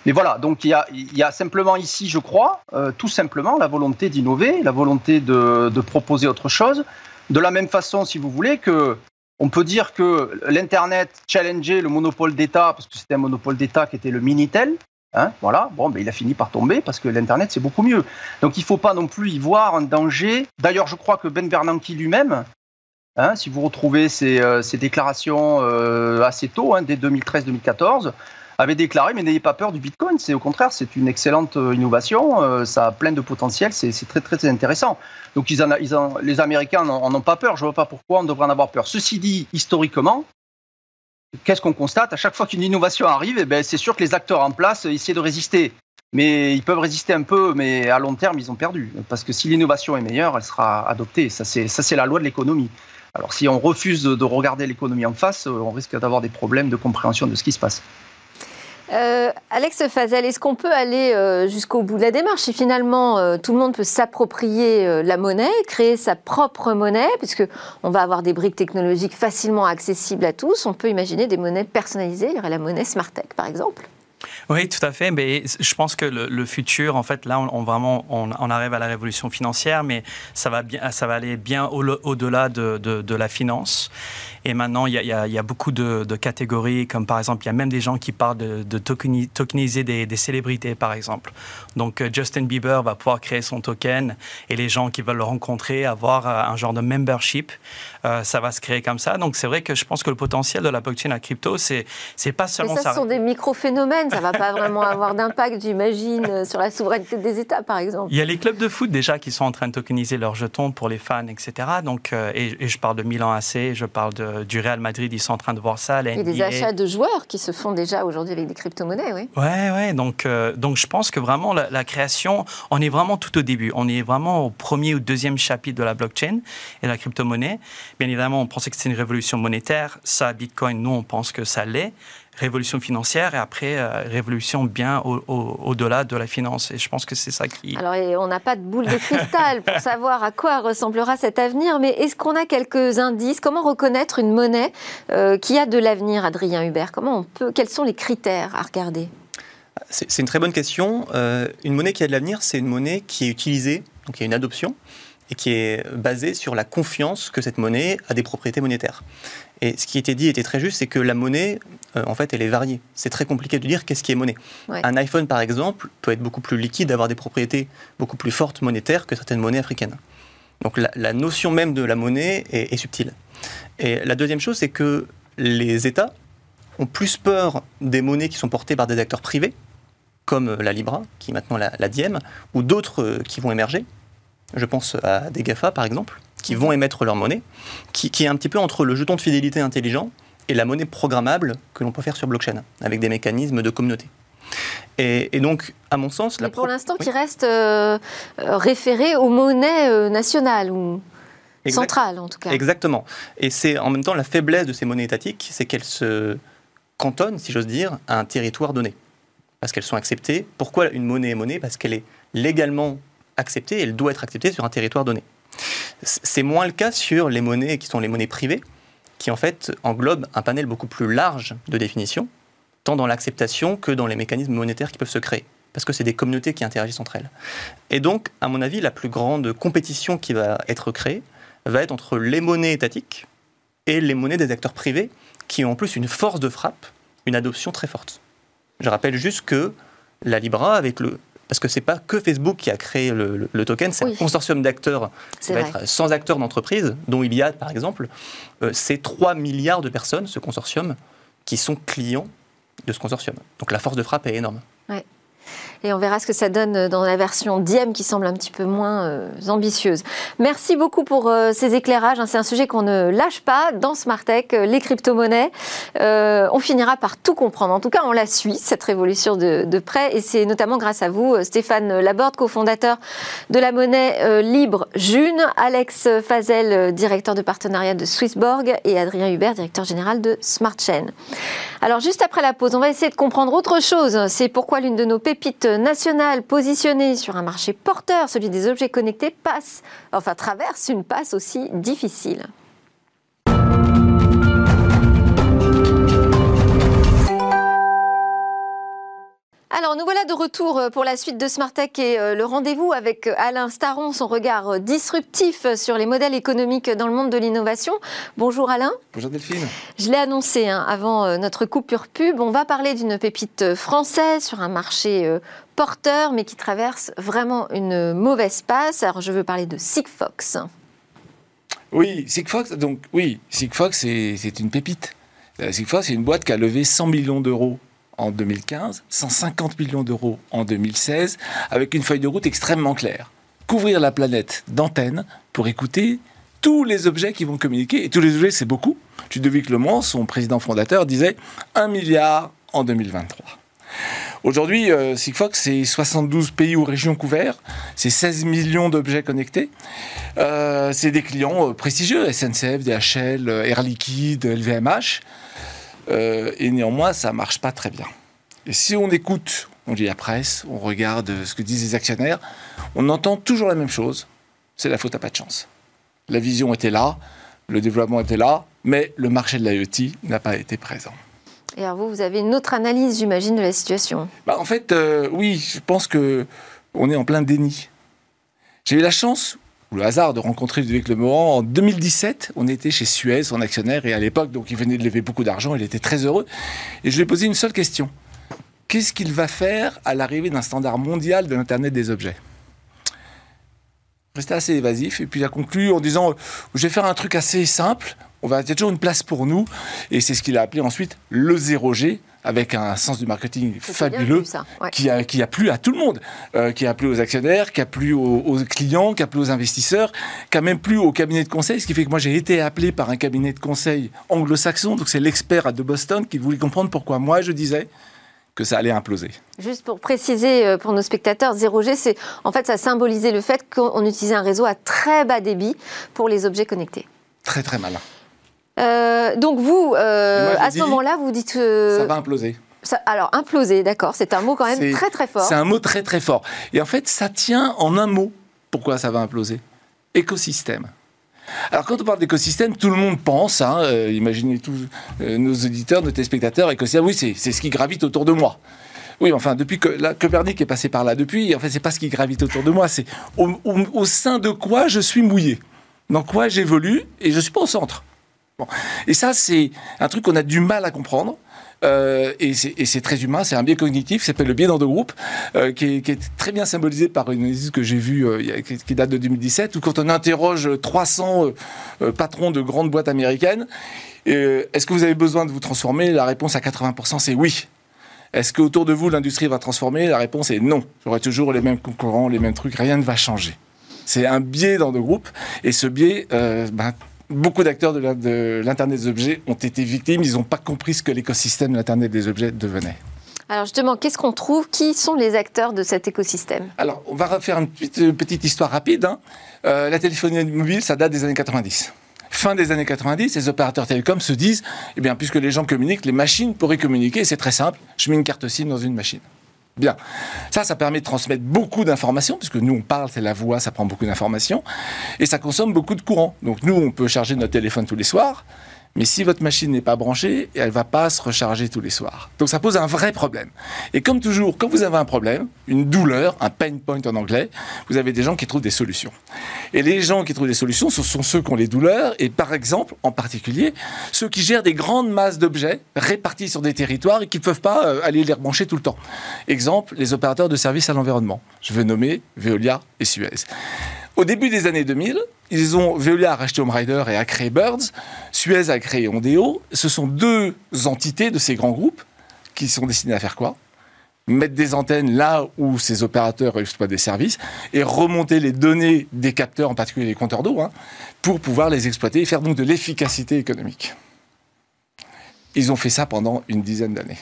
Mais voilà, donc il y a, simplement ici, je crois, euh, tout simplement la volonté d'innover, la volonté de, de, proposer autre chose. De la même façon, si vous voulez, que on peut dire que l'Internet challengeait le monopole d'État, parce que c'était un monopole d'État qui était le Minitel, Hein, voilà, bon, ben, il a fini par tomber parce que l'Internet, c'est beaucoup mieux. Donc il ne faut pas non plus y voir un danger. D'ailleurs, je crois que Ben Bernanke lui-même, hein, si vous retrouvez ses, euh, déclarations euh, assez tôt, hein, dès 2013-2014, avait déclaré, mais n'ayez pas peur du Bitcoin, c'est au contraire, c'est une excellente euh, innovation, ça a plein de potentiel, c'est très, très intéressant. Donc les Américains n'en ont pas peur, je ne vois pas pourquoi on devrait en avoir peur. Ceci dit, historiquement, qu'est-ce qu'on constate À chaque fois qu'une innovation arrive, eh ben, c'est sûr que les acteurs en place essaient de résister. Mais ils peuvent résister un peu, mais à long terme, ils ont perdu. Parce que si l'innovation est meilleure, elle sera adoptée. Ça, c'est la loi de l'économie. Alors si on refuse de regarder l'économie en face, on risque d'avoir des problèmes de compréhension de ce qui se passe. Euh, Alex Fazel, est-ce qu'on peut aller euh, jusqu'au bout de la démarche? Si finalement euh, tout le monde peut s'approprier la monnaie, créer sa propre monnaie, puisque on va avoir des briques technologiques facilement accessibles à tous, on peut imaginer des monnaies personnalisées. Il y aurait la monnaie Smartech, par exemple. Oui, tout à fait. Mais je pense que le, futur, en fait, là, on, on, arrive à la révolution financière, mais ça va aller bien au-delà de, de, la finance. Et maintenant, il y a, il y a beaucoup de, catégories, comme par exemple, il y a même des gens qui parlent de, tokeniser des, des, célébrités, par exemple. Donc, euh, Justin Bieber va pouvoir créer son token et les gens qui veulent le rencontrer, avoir euh, un genre de membership, euh, ça va se créer comme ça. Donc, c'est vrai que je pense que le potentiel de la blockchain à crypto, c'est pas seulement Mais ça. Ce sont des micro-phénomènes, ça va pas vraiment avoir d'impact, j'imagine, sur la souveraineté des États, par exemple. Il y a les clubs de foot déjà qui sont en train de tokeniser leurs jetons pour les fans, etc. Donc, et, et je parle de Milan AC, je parle de euh, du Real Madrid, ils sont en train de voir ça. Il y a des achats de joueurs qui se font déjà aujourd'hui avec des crypto-monnaies, oui. Ouais, ouais. Donc, euh, donc je pense que vraiment la, création, on est vraiment tout au début. On est vraiment au premier ou deuxième chapitre de la blockchain et la crypto-monnaie. Bien évidemment, on pensait que c'était une révolution monétaire. Ça, Bitcoin, nous, on pense que ça l'est révolution financière et après euh, révolution bien au-delà de la finance. Et je pense que c'est ça qui... Alors on n'a pas de boule de cristal pour [laughs] savoir à quoi ressemblera cet avenir, mais est-ce qu'on a quelques indices? Comment reconnaître une monnaie euh, qui a de l'avenir, Adrien Hubert? Comment on peut Quels sont les critères à regarder? C'est une très bonne question. Euh, une monnaie qui a de l'avenir, c'est une monnaie qui est utilisée, donc il y a une adoption, et qui est basée sur la confiance que cette monnaie a des propriétés monétaires. Et ce qui était dit était très juste, c'est que la monnaie, euh, en fait, elle est variée. C'est très compliqué de dire qu'est-ce qui est monnaie. Un iPhone, par exemple, peut être beaucoup plus liquide, avoir des propriétés beaucoup plus fortes monétaires que certaines monnaies africaines. Donc la, notion même de la monnaie est, subtile. Et la deuxième chose, c'est que les États ont plus peur des monnaies qui sont portées par des acteurs privés comme la Libra, qui est maintenant la, la Diem, ou d'autres qui vont émerger. Je pense à des GAFA, par exemple, qui vont émettre leur monnaie, qui, qui est un petit peu entre le jeton de fidélité intelligent et la monnaie programmable que l'on peut faire sur blockchain, avec des mécanismes de communauté. Et, donc, à mon sens... Mais pour l'instant, qui reste euh, référé aux monnaies euh, nationales ou centrales, en tout cas. Exactement. Et c'est en même temps la faiblesse de ces monnaies étatiques, c'est qu'elles se cantonnent, si j'ose dire, à un territoire donné. Parce qu'elles sont acceptées. Pourquoi une monnaie est monnaie? Parce qu'elle est légalement acceptée, elle doit être acceptée sur un territoire donné. C'est moins le cas sur les monnaies qui sont les monnaies privées, qui en fait englobent un panel beaucoup plus large de définitions, tant dans l'acceptation que dans les mécanismes monétaires qui peuvent se créer, parce que c'est des communautés qui interagissent entre elles. Et donc, à mon avis, la plus grande compétition qui va être créée va être entre les monnaies étatiques et les monnaies des acteurs privés, qui ont en plus une force de frappe, une adoption très forte. Je rappelle juste que la Libra, avec le, parce que c'est pas que Facebook qui a créé le, token, c'est un consortium d'acteurs qui va être sans acteurs d'entreprise, dont Iliad par exemple. Euh, c'est 3 milliards de personnes, ce consortium, qui sont clients de ce consortium. Donc la force de frappe est énorme. Et on verra ce que ça donne dans la version Diem qui semble un petit peu moins euh, ambitieuse. Merci beaucoup pour euh, ces éclairages. Hein. C'est un sujet qu'on ne lâche pas dans Smart Tech, euh, les crypto-monnaies. on finira par tout comprendre. En tout cas, on la suit, cette révolution de, de près. Et c'est notamment grâce à vous, Stéphane Laborde, cofondateur de la monnaie libre June, Alex Fazel, directeur de partenariat de Swissborg, et Adrien Hubert, directeur général de Smart Chain. Alors, juste après la pause, on va essayer de comprendre autre chose. C'est pourquoi l'une de nos pépites nationale positionnée sur un marché porteur, celui des objets connectés, passe, enfin traverse une passe aussi difficile. Alors, nous voilà de retour euh, pour la suite de Smart Tech et euh, le rendez-vous avec euh, Alain Staron, son regard disruptif sur les modèles économiques dans le monde de l'innovation. Bonjour Alain. Bonjour Delphine. Je l'ai annoncé hein, avant notre coupure pub. On va parler d'une pépite française sur un marché porteur, mais qui traverse vraiment une mauvaise passe. Alors, je veux parler de Sigfox. Oui, Sigfox, donc oui, Sigfox, c'est une pépite. Sigfox, c'est une boîte qui a levé 100 millions d'euros en 2015, 150 millions d'euros en 2016, avec une feuille de route extrêmement claire. Couvrir la planète d'antennes pour écouter tous les objets qui vont communiquer. Et tous les objets, c'est beaucoup. Ludovic Mans, son président fondateur, disait 1 milliard en 2023. Aujourd'hui, euh, Sigfox, c'est 72 pays ou régions couverts, c'est 16 millions d'objets connectés. Euh, c'est des clients euh, prestigieux, SNCF, DHL, Air Liquide, LVMH. Euh, et néanmoins, ça marche pas très bien. Et si on écoute, on lit la presse, on regarde ce que disent les actionnaires, on entend toujours la même chose. C'est la faute à pas de chance. La vision était là, le développement était là, mais le marché de l'IoT n'a pas été présent. Et alors vous, vous avez une autre analyse, j'imagine, de la situation bah, En fait, euh, oui, je pense que on est en plein déni. J'ai eu la chance, le hasard de rencontrer Ludovic Lemoran. En 2017, on était chez Suez, son actionnaire, et à l'époque, donc il venait de lever beaucoup d'argent, il était très heureux. Et je lui ai posé une seule question. Qu'est-ce qu'il va faire à l'arrivée d'un standard mondial de l'Internet des objets? Restait assez évasif, et puis il a conclu en disant, je vais faire un truc assez simple, on va avoir toujours une place pour nous, et c'est ce qu'il a appelé ensuite le 0G, avec un sens du marketing fabuleux qui, a, qui a plu à tout le monde, euh, qui a plu aux actionnaires, qui a plu aux, clients, qui a plu aux investisseurs, qui a même plu au cabinet de conseil, ce qui fait que moi j'ai été appelé par un cabinet de conseil anglo-saxon, donc c'est l'expert de Boston qui voulait comprendre pourquoi moi je disais que ça allait imploser. Juste pour préciser euh, pour nos spectateurs, 0G, c'est en fait ça symbolisait le fait qu'on utilisait un réseau à très bas débit pour les objets connectés. Très très malin. Euh, donc vous, euh, à ce moment-là, vous dites... Euh, ça va imploser. alors, imploser, d'accord, c'est un mot quand même très très fort. C'est un mot très très fort. Et en fait, ça tient en un mot. Pourquoi ça va imploser? Écosystème. Alors quand on parle d'écosystème, tout le monde pense, hein, imaginez tous nos auditeurs, nos téléspectateurs, écosystème, oui, c'est ce qui gravite autour de moi. Oui, enfin, depuis que la Copernic est passé par là, depuis, en fait, c'est pas ce qui gravite autour de moi, c'est au, au, sein de quoi je suis mouillé, dans quoi j'évolue, et je suis pas au centre. Et ça, c'est un truc qu'on a du mal à comprendre. Euh, et c'est très humain, c'est un biais cognitif qui s'appelle le biais d'endogroupe, euh, qui, qui, est très bien symbolisé par une analyse que j'ai vue euh, qui, date de 2017, où quand on interroge 300 patrons de grandes boîtes américaines, est-ce que vous avez besoin de vous transformer? La réponse à 80% c'est oui. Est-ce qu'autour de vous, l'industrie va transformer? La réponse est non. J'aurai toujours les mêmes concurrents, les mêmes trucs, rien ne va changer. C'est un biais dans nos groupes, et ce biais, euh, ben, beaucoup d'acteurs de l'Internet des objets ont été victimes, ils n'ont pas compris ce que l'écosystème de l'Internet des objets devenait. Alors justement, qu'est-ce qu'on trouve? Qui sont les acteurs de cet écosystème? Alors, on va refaire une petite, histoire rapide. Hein. Euh, la téléphonie mobile, ça date des années 90 fin des années 90, les opérateurs télécoms se disent, eh bien, puisque les gens communiquent, les machines pourraient communiquer, c'est très simple, je mets une carte SIM dans une machine. Bien. Ça, ça permet de transmettre beaucoup d'informations, puisque nous, on parle, c'est la voix, ça prend beaucoup d'informations, et ça consomme beaucoup de courant. Donc nous, on peut charger notre téléphone tous les soirs, mais si votre machine n'est pas branchée, elle va pas se recharger tous les soirs. Donc ça pose un vrai problème. Et comme toujours, quand vous avez un problème, une douleur, un pain point en anglais, vous avez des gens qui trouvent des solutions. Et les gens qui trouvent des solutions, ce sont ceux qui ont les douleurs, et par exemple, en particulier, ceux qui gèrent des grandes masses d'objets répartis sur des territoires et qui ne peuvent pas euh, aller les rebrancher tout le temps. Exemple, les opérateurs de services à l'environnement. Je vais nommer Veolia et Suez. Au début des années 2000, ils ont Veolia a racheté Home Rider et a créé Birds. Suez a créé Ondeo. Ce sont deux entités de ces grands groupes qui sont destinés à faire quoi? Mettre des antennes là où ces opérateurs exploitent des services et remonter les données des capteurs, en particulier les compteurs d'eau, hein, pour pouvoir les exploiter et faire donc de l'efficacité économique. Ils ont fait ça pendant une dizaine d'années.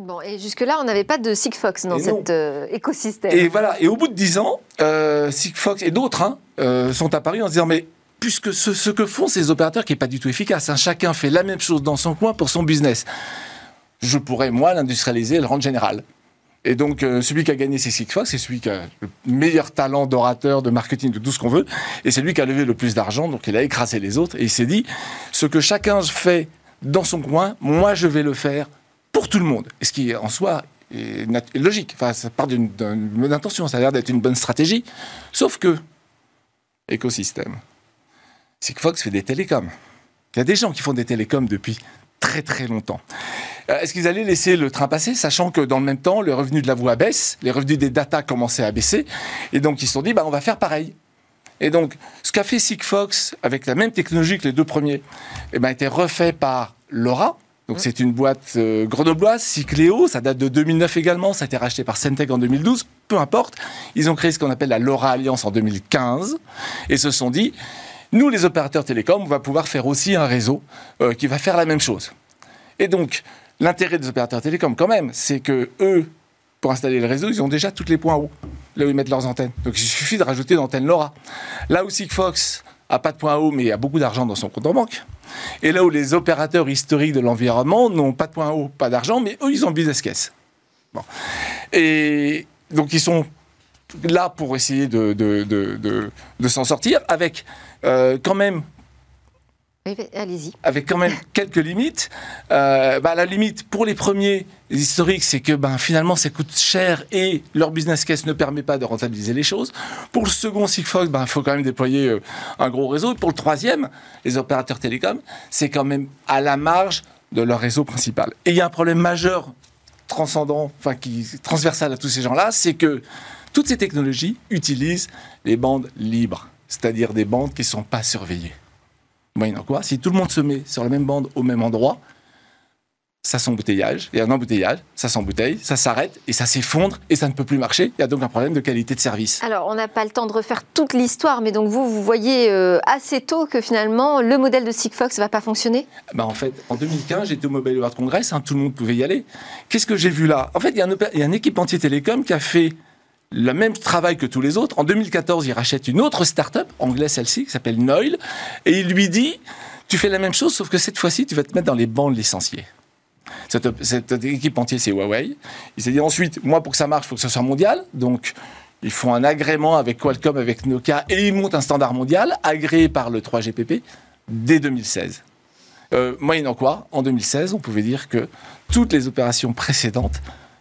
Bon, et jusque-là, on n'avait pas de Sigfox dans cet euh, écosystème. Et voilà, et au bout de dix ans, euh, Sigfox et d'autres hein, euh, sont apparus en se disant, mais puisque ce, que font ces opérateurs qui n'est pas du tout efficace, hein, chacun fait la même chose dans son coin pour son business, je pourrais, moi, l'industrialiser et le rendre général. Et donc, celui qui a gagné c'est Sigfox, c'est celui qui a le meilleur talent d'orateur, de marketing, de tout ce qu'on veut, et c'est lui qui a levé le plus d'argent, donc il a écrasé les autres, et il s'est dit, ce que chacun fait dans son coin, moi je vais le faire pour tout le monde. Et ce qui, en soi, est logique. Enfin, ça part d'une bonne intention, ça a l'air d'être une bonne stratégie. Sauf que, écosystème, Sigfox fait des télécoms. Il y a des gens qui font des télécoms depuis très très longtemps. Euh, est-ce qu'ils allaient laisser le train passer, sachant que dans le même temps, le revenu de la voix baisse, les revenus des data commençaient à baisser, et donc ils se sont dit, bah, on va faire pareil. Et donc, ce qu'a fait Sigfox avec la même technologie que les deux premiers, eh ben, a été refait par LoRa, donc c'est une boîte euh, grenobloise, Cycléo, ça date de 2009 également, ça a été racheté par Centec en 2012, peu importe. Ils ont créé ce qu'on appelle la LoRa Alliance en 2015 et se sont dit, nous les opérateurs télécoms, on va pouvoir faire aussi un réseau euh, qui va faire la même chose. Et donc l'intérêt des opérateurs télécoms quand même, c'est que eux, pour installer le réseau, ils ont déjà tous les points hauts, là où ils mettent leurs antennes. Donc il suffit de rajouter une antenne LoRa. Là où Sigfox a pas de point haut, mais a beaucoup d'argent dans son compte en banque. Et là où les opérateurs historiques de l'environnement n'ont pas de point haut, pas d'argent, mais eux, ils ont business case. Et donc, ils sont là pour essayer de s'en sortir avec euh, quand même Allez-y. Avec quand même [laughs] quelques limites. Euh, bah, la limite pour les premiers historiques, c'est que ben, finalement, ça coûte cher et leur business case ne permet pas de rentabiliser les choses. Pour le second Sigfox, ben, il faut quand même déployer euh, un gros réseau. Et pour le troisième, les opérateurs télécoms, c'est quand même à la marge de leur réseau principal. Et il y a un problème majeur, transcendant, enfin qui transversal à tous ces gens-là, c'est que toutes ces technologies utilisent les bandes libres, c'est-à-dire des bandes qui ne sont pas surveillées. Quoi, si tout le monde se met sur la même bande au même endroit, ça s'embouteillage, il y a un embouteillage, ça s'embouteille, ça s'arrête et ça s'effondre et ça ne peut plus marcher. Il y a donc un problème de qualité de service. Alors, on n'a pas le temps de refaire toute l'histoire, mais donc vous, vous voyez euh, assez tôt que finalement, le modèle de Sigfox ne va pas fonctionner? Bah En fait, en 2015, j'étais au Mobile World Congress, hein, tout le monde pouvait y aller. Qu'est-ce que j'ai vu là? En fait, il y, a un, il y a un équipementier télécom qui a fait le même travail que tous les autres. En 2014, il rachète une autre start-up, anglaise celle-ci, qui s'appelle Noil, et il lui dit Tu fais la même chose, sauf que cette fois-ci, tu vas te mettre dans les bandes licenciées. Cette, cette équipe entière, c'est Huawei. Il s'est dit ensuite Moi, pour que ça marche, il faut que ce soit mondial. Donc, ils font un agrément avec Qualcomm, avec Nokia, et ils montent un standard mondial agréé par le 3GPP dès 2016. Euh, moyennant quoi, en 2016, on pouvait dire que toutes les opérations précédentes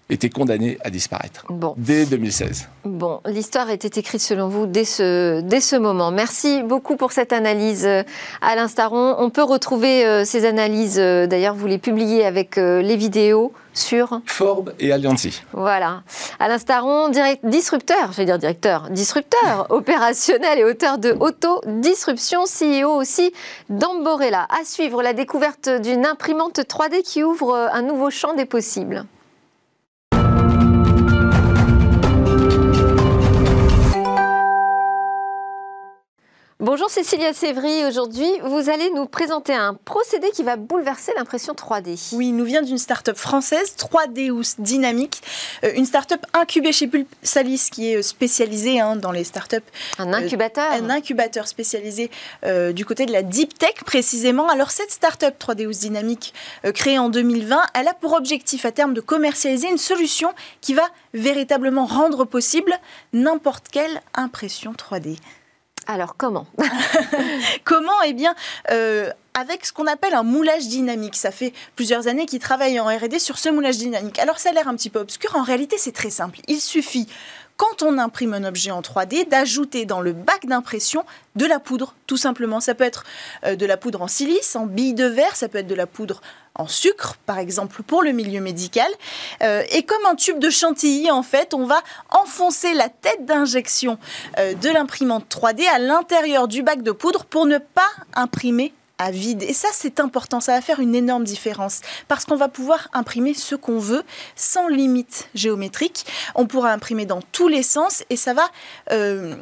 était condamné à disparaître bon. dès 2016. Bon, l'histoire était écrite selon vous dès ce, dès ce moment. Merci beaucoup pour cette analyse, euh, Alain Staron. On peut retrouver euh, ces analyses, euh, d'ailleurs, vous les publiez avec les vidéos sur Forbes et Alliancy. Voilà. Alain Staron, direct, disrupteur, je vais dire directeur, disrupteur [laughs] opérationnel et auteur de Auto Disruption, CEO aussi d'Amborella. À suivre la découverte d'une imprimante 3D qui ouvre un nouveau champ des possibles. Bonjour Cécilia Sévry, aujourd'hui vous allez nous présenter un procédé qui va bouleverser l'impression 3D. Oui, il nous vient d'une start-up française, 3Deus Dynamics, euh, une start-up incubée chez Pulsalis qui est euh, spécialisée hein, dans les start-up. Un incubateur Un incubateur spécialisé euh, du côté de la deep tech précisément. Alors cette start-up 3Deus Dynamics créée en 2020, elle a pour objectif à terme de commercialiser une solution qui va véritablement rendre possible n'importe quelle impression 3D. Alors comment? [laughs] Comment? Eh bien, euh, avec ce qu'on appelle un moulage dynamique. Ça fait plusieurs années qu'ils travaillent en RD sur ce moulage dynamique. Alors ça a l'air un petit peu obscur, en réalité c'est très simple. Il suffit quand on imprime un objet en 3D, d'ajouter dans le bac d'impression de la poudre, tout simplement. Ça peut être euh, de la poudre en silice, en bille de verre, ça peut être de la poudre en sucre, par exemple, pour le milieu médical. Euh, et comme un tube de chantilly, en fait, on va enfoncer la tête d'injection euh, de l'imprimante 3D à l'intérieur du bac de poudre pour ne pas imprimer à vide. Et ça, c'est important, ça va faire une énorme différence parce qu'on va pouvoir imprimer ce qu'on veut sans limite géométrique. On pourra imprimer dans tous les sens et ça va... Euh,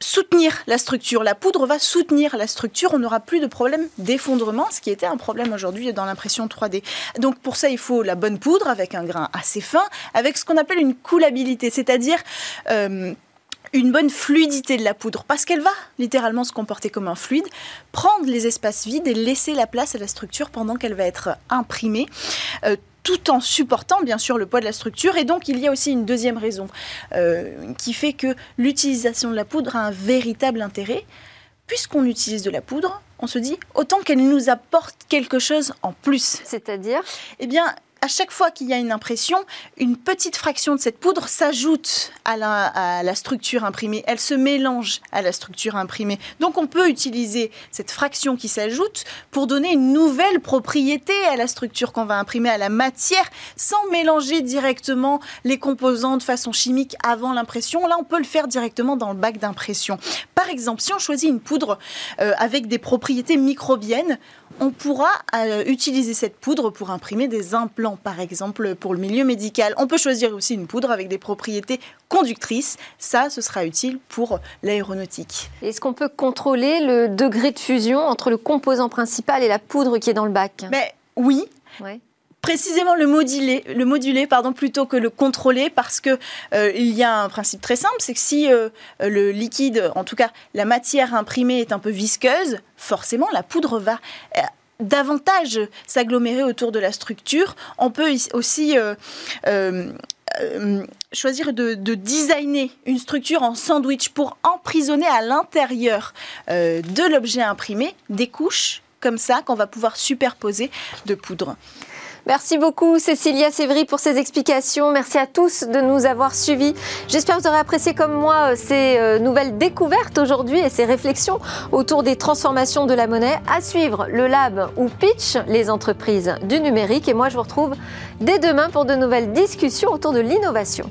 soutenir la structure. La poudre va soutenir la structure. On n'aura plus de problème d'effondrement, ce qui était un problème aujourd'hui dans l'impression 3D. Donc pour ça, il faut la bonne poudre avec un grain assez fin, avec ce qu'on appelle une coulabilité, c'est-à-dire euh, une bonne fluidité de la poudre, parce qu'elle va littéralement se comporter comme un fluide, prendre les espaces vides et laisser la place à la structure pendant qu'elle va être imprimée. Euh, tout en supportant bien sûr le poids de la structure. Et donc il y a aussi une deuxième raison euh, qui fait que l'utilisation de la poudre a un véritable intérêt. Puisqu'on utilise de la poudre, on se dit autant qu'elle nous apporte quelque chose en plus. C'est-à-dire? Eh bien, à chaque fois qu'il y a une impression, une petite fraction de cette poudre s'ajoute à la, structure imprimée. Elle se mélange à la structure imprimée. Donc on peut utiliser cette fraction qui s'ajoute pour donner une nouvelle propriété à la structure qu'on va imprimer, à la matière, sans mélanger directement les composants de façon chimique avant l'impression. Là, on peut le faire directement dans le bac d'impression. Par exemple, si on choisit une poudre euh, avec des propriétés microbiennes, on pourra euh, utiliser cette poudre pour imprimer des implants, par exemple, pour le milieu médical. On peut choisir aussi une poudre avec des propriétés conductrices. Ça, ce sera utile pour l'aéronautique. Est-ce qu'on peut contrôler le degré de fusion entre le composant principal et la poudre qui est dans le bac? Mais oui. Précisément le moduler, le moduler pardon, plutôt que le contrôler parce que euh, il y a un principe très simple, c'est que si euh, le liquide, en tout cas la matière imprimée est un peu visqueuse, forcément la poudre va euh, davantage s'agglomérer autour de la structure. On peut aussi choisir de, designer une structure en sandwich pour emprisonner à l'intérieur de l'objet imprimé des couches comme ça qu'on va pouvoir superposer de poudre. Merci beaucoup Cécilia Sévry pour ces explications. Merci à tous de nous avoir suivis. J'espère que vous aurez apprécié comme moi euh, ces euh, nouvelles découvertes aujourd'hui et ces réflexions autour des transformations de la monnaie. À suivre le lab ou pitch les entreprises du numérique. Et moi je vous retrouve dès demain pour de nouvelles discussions autour de l'innovation.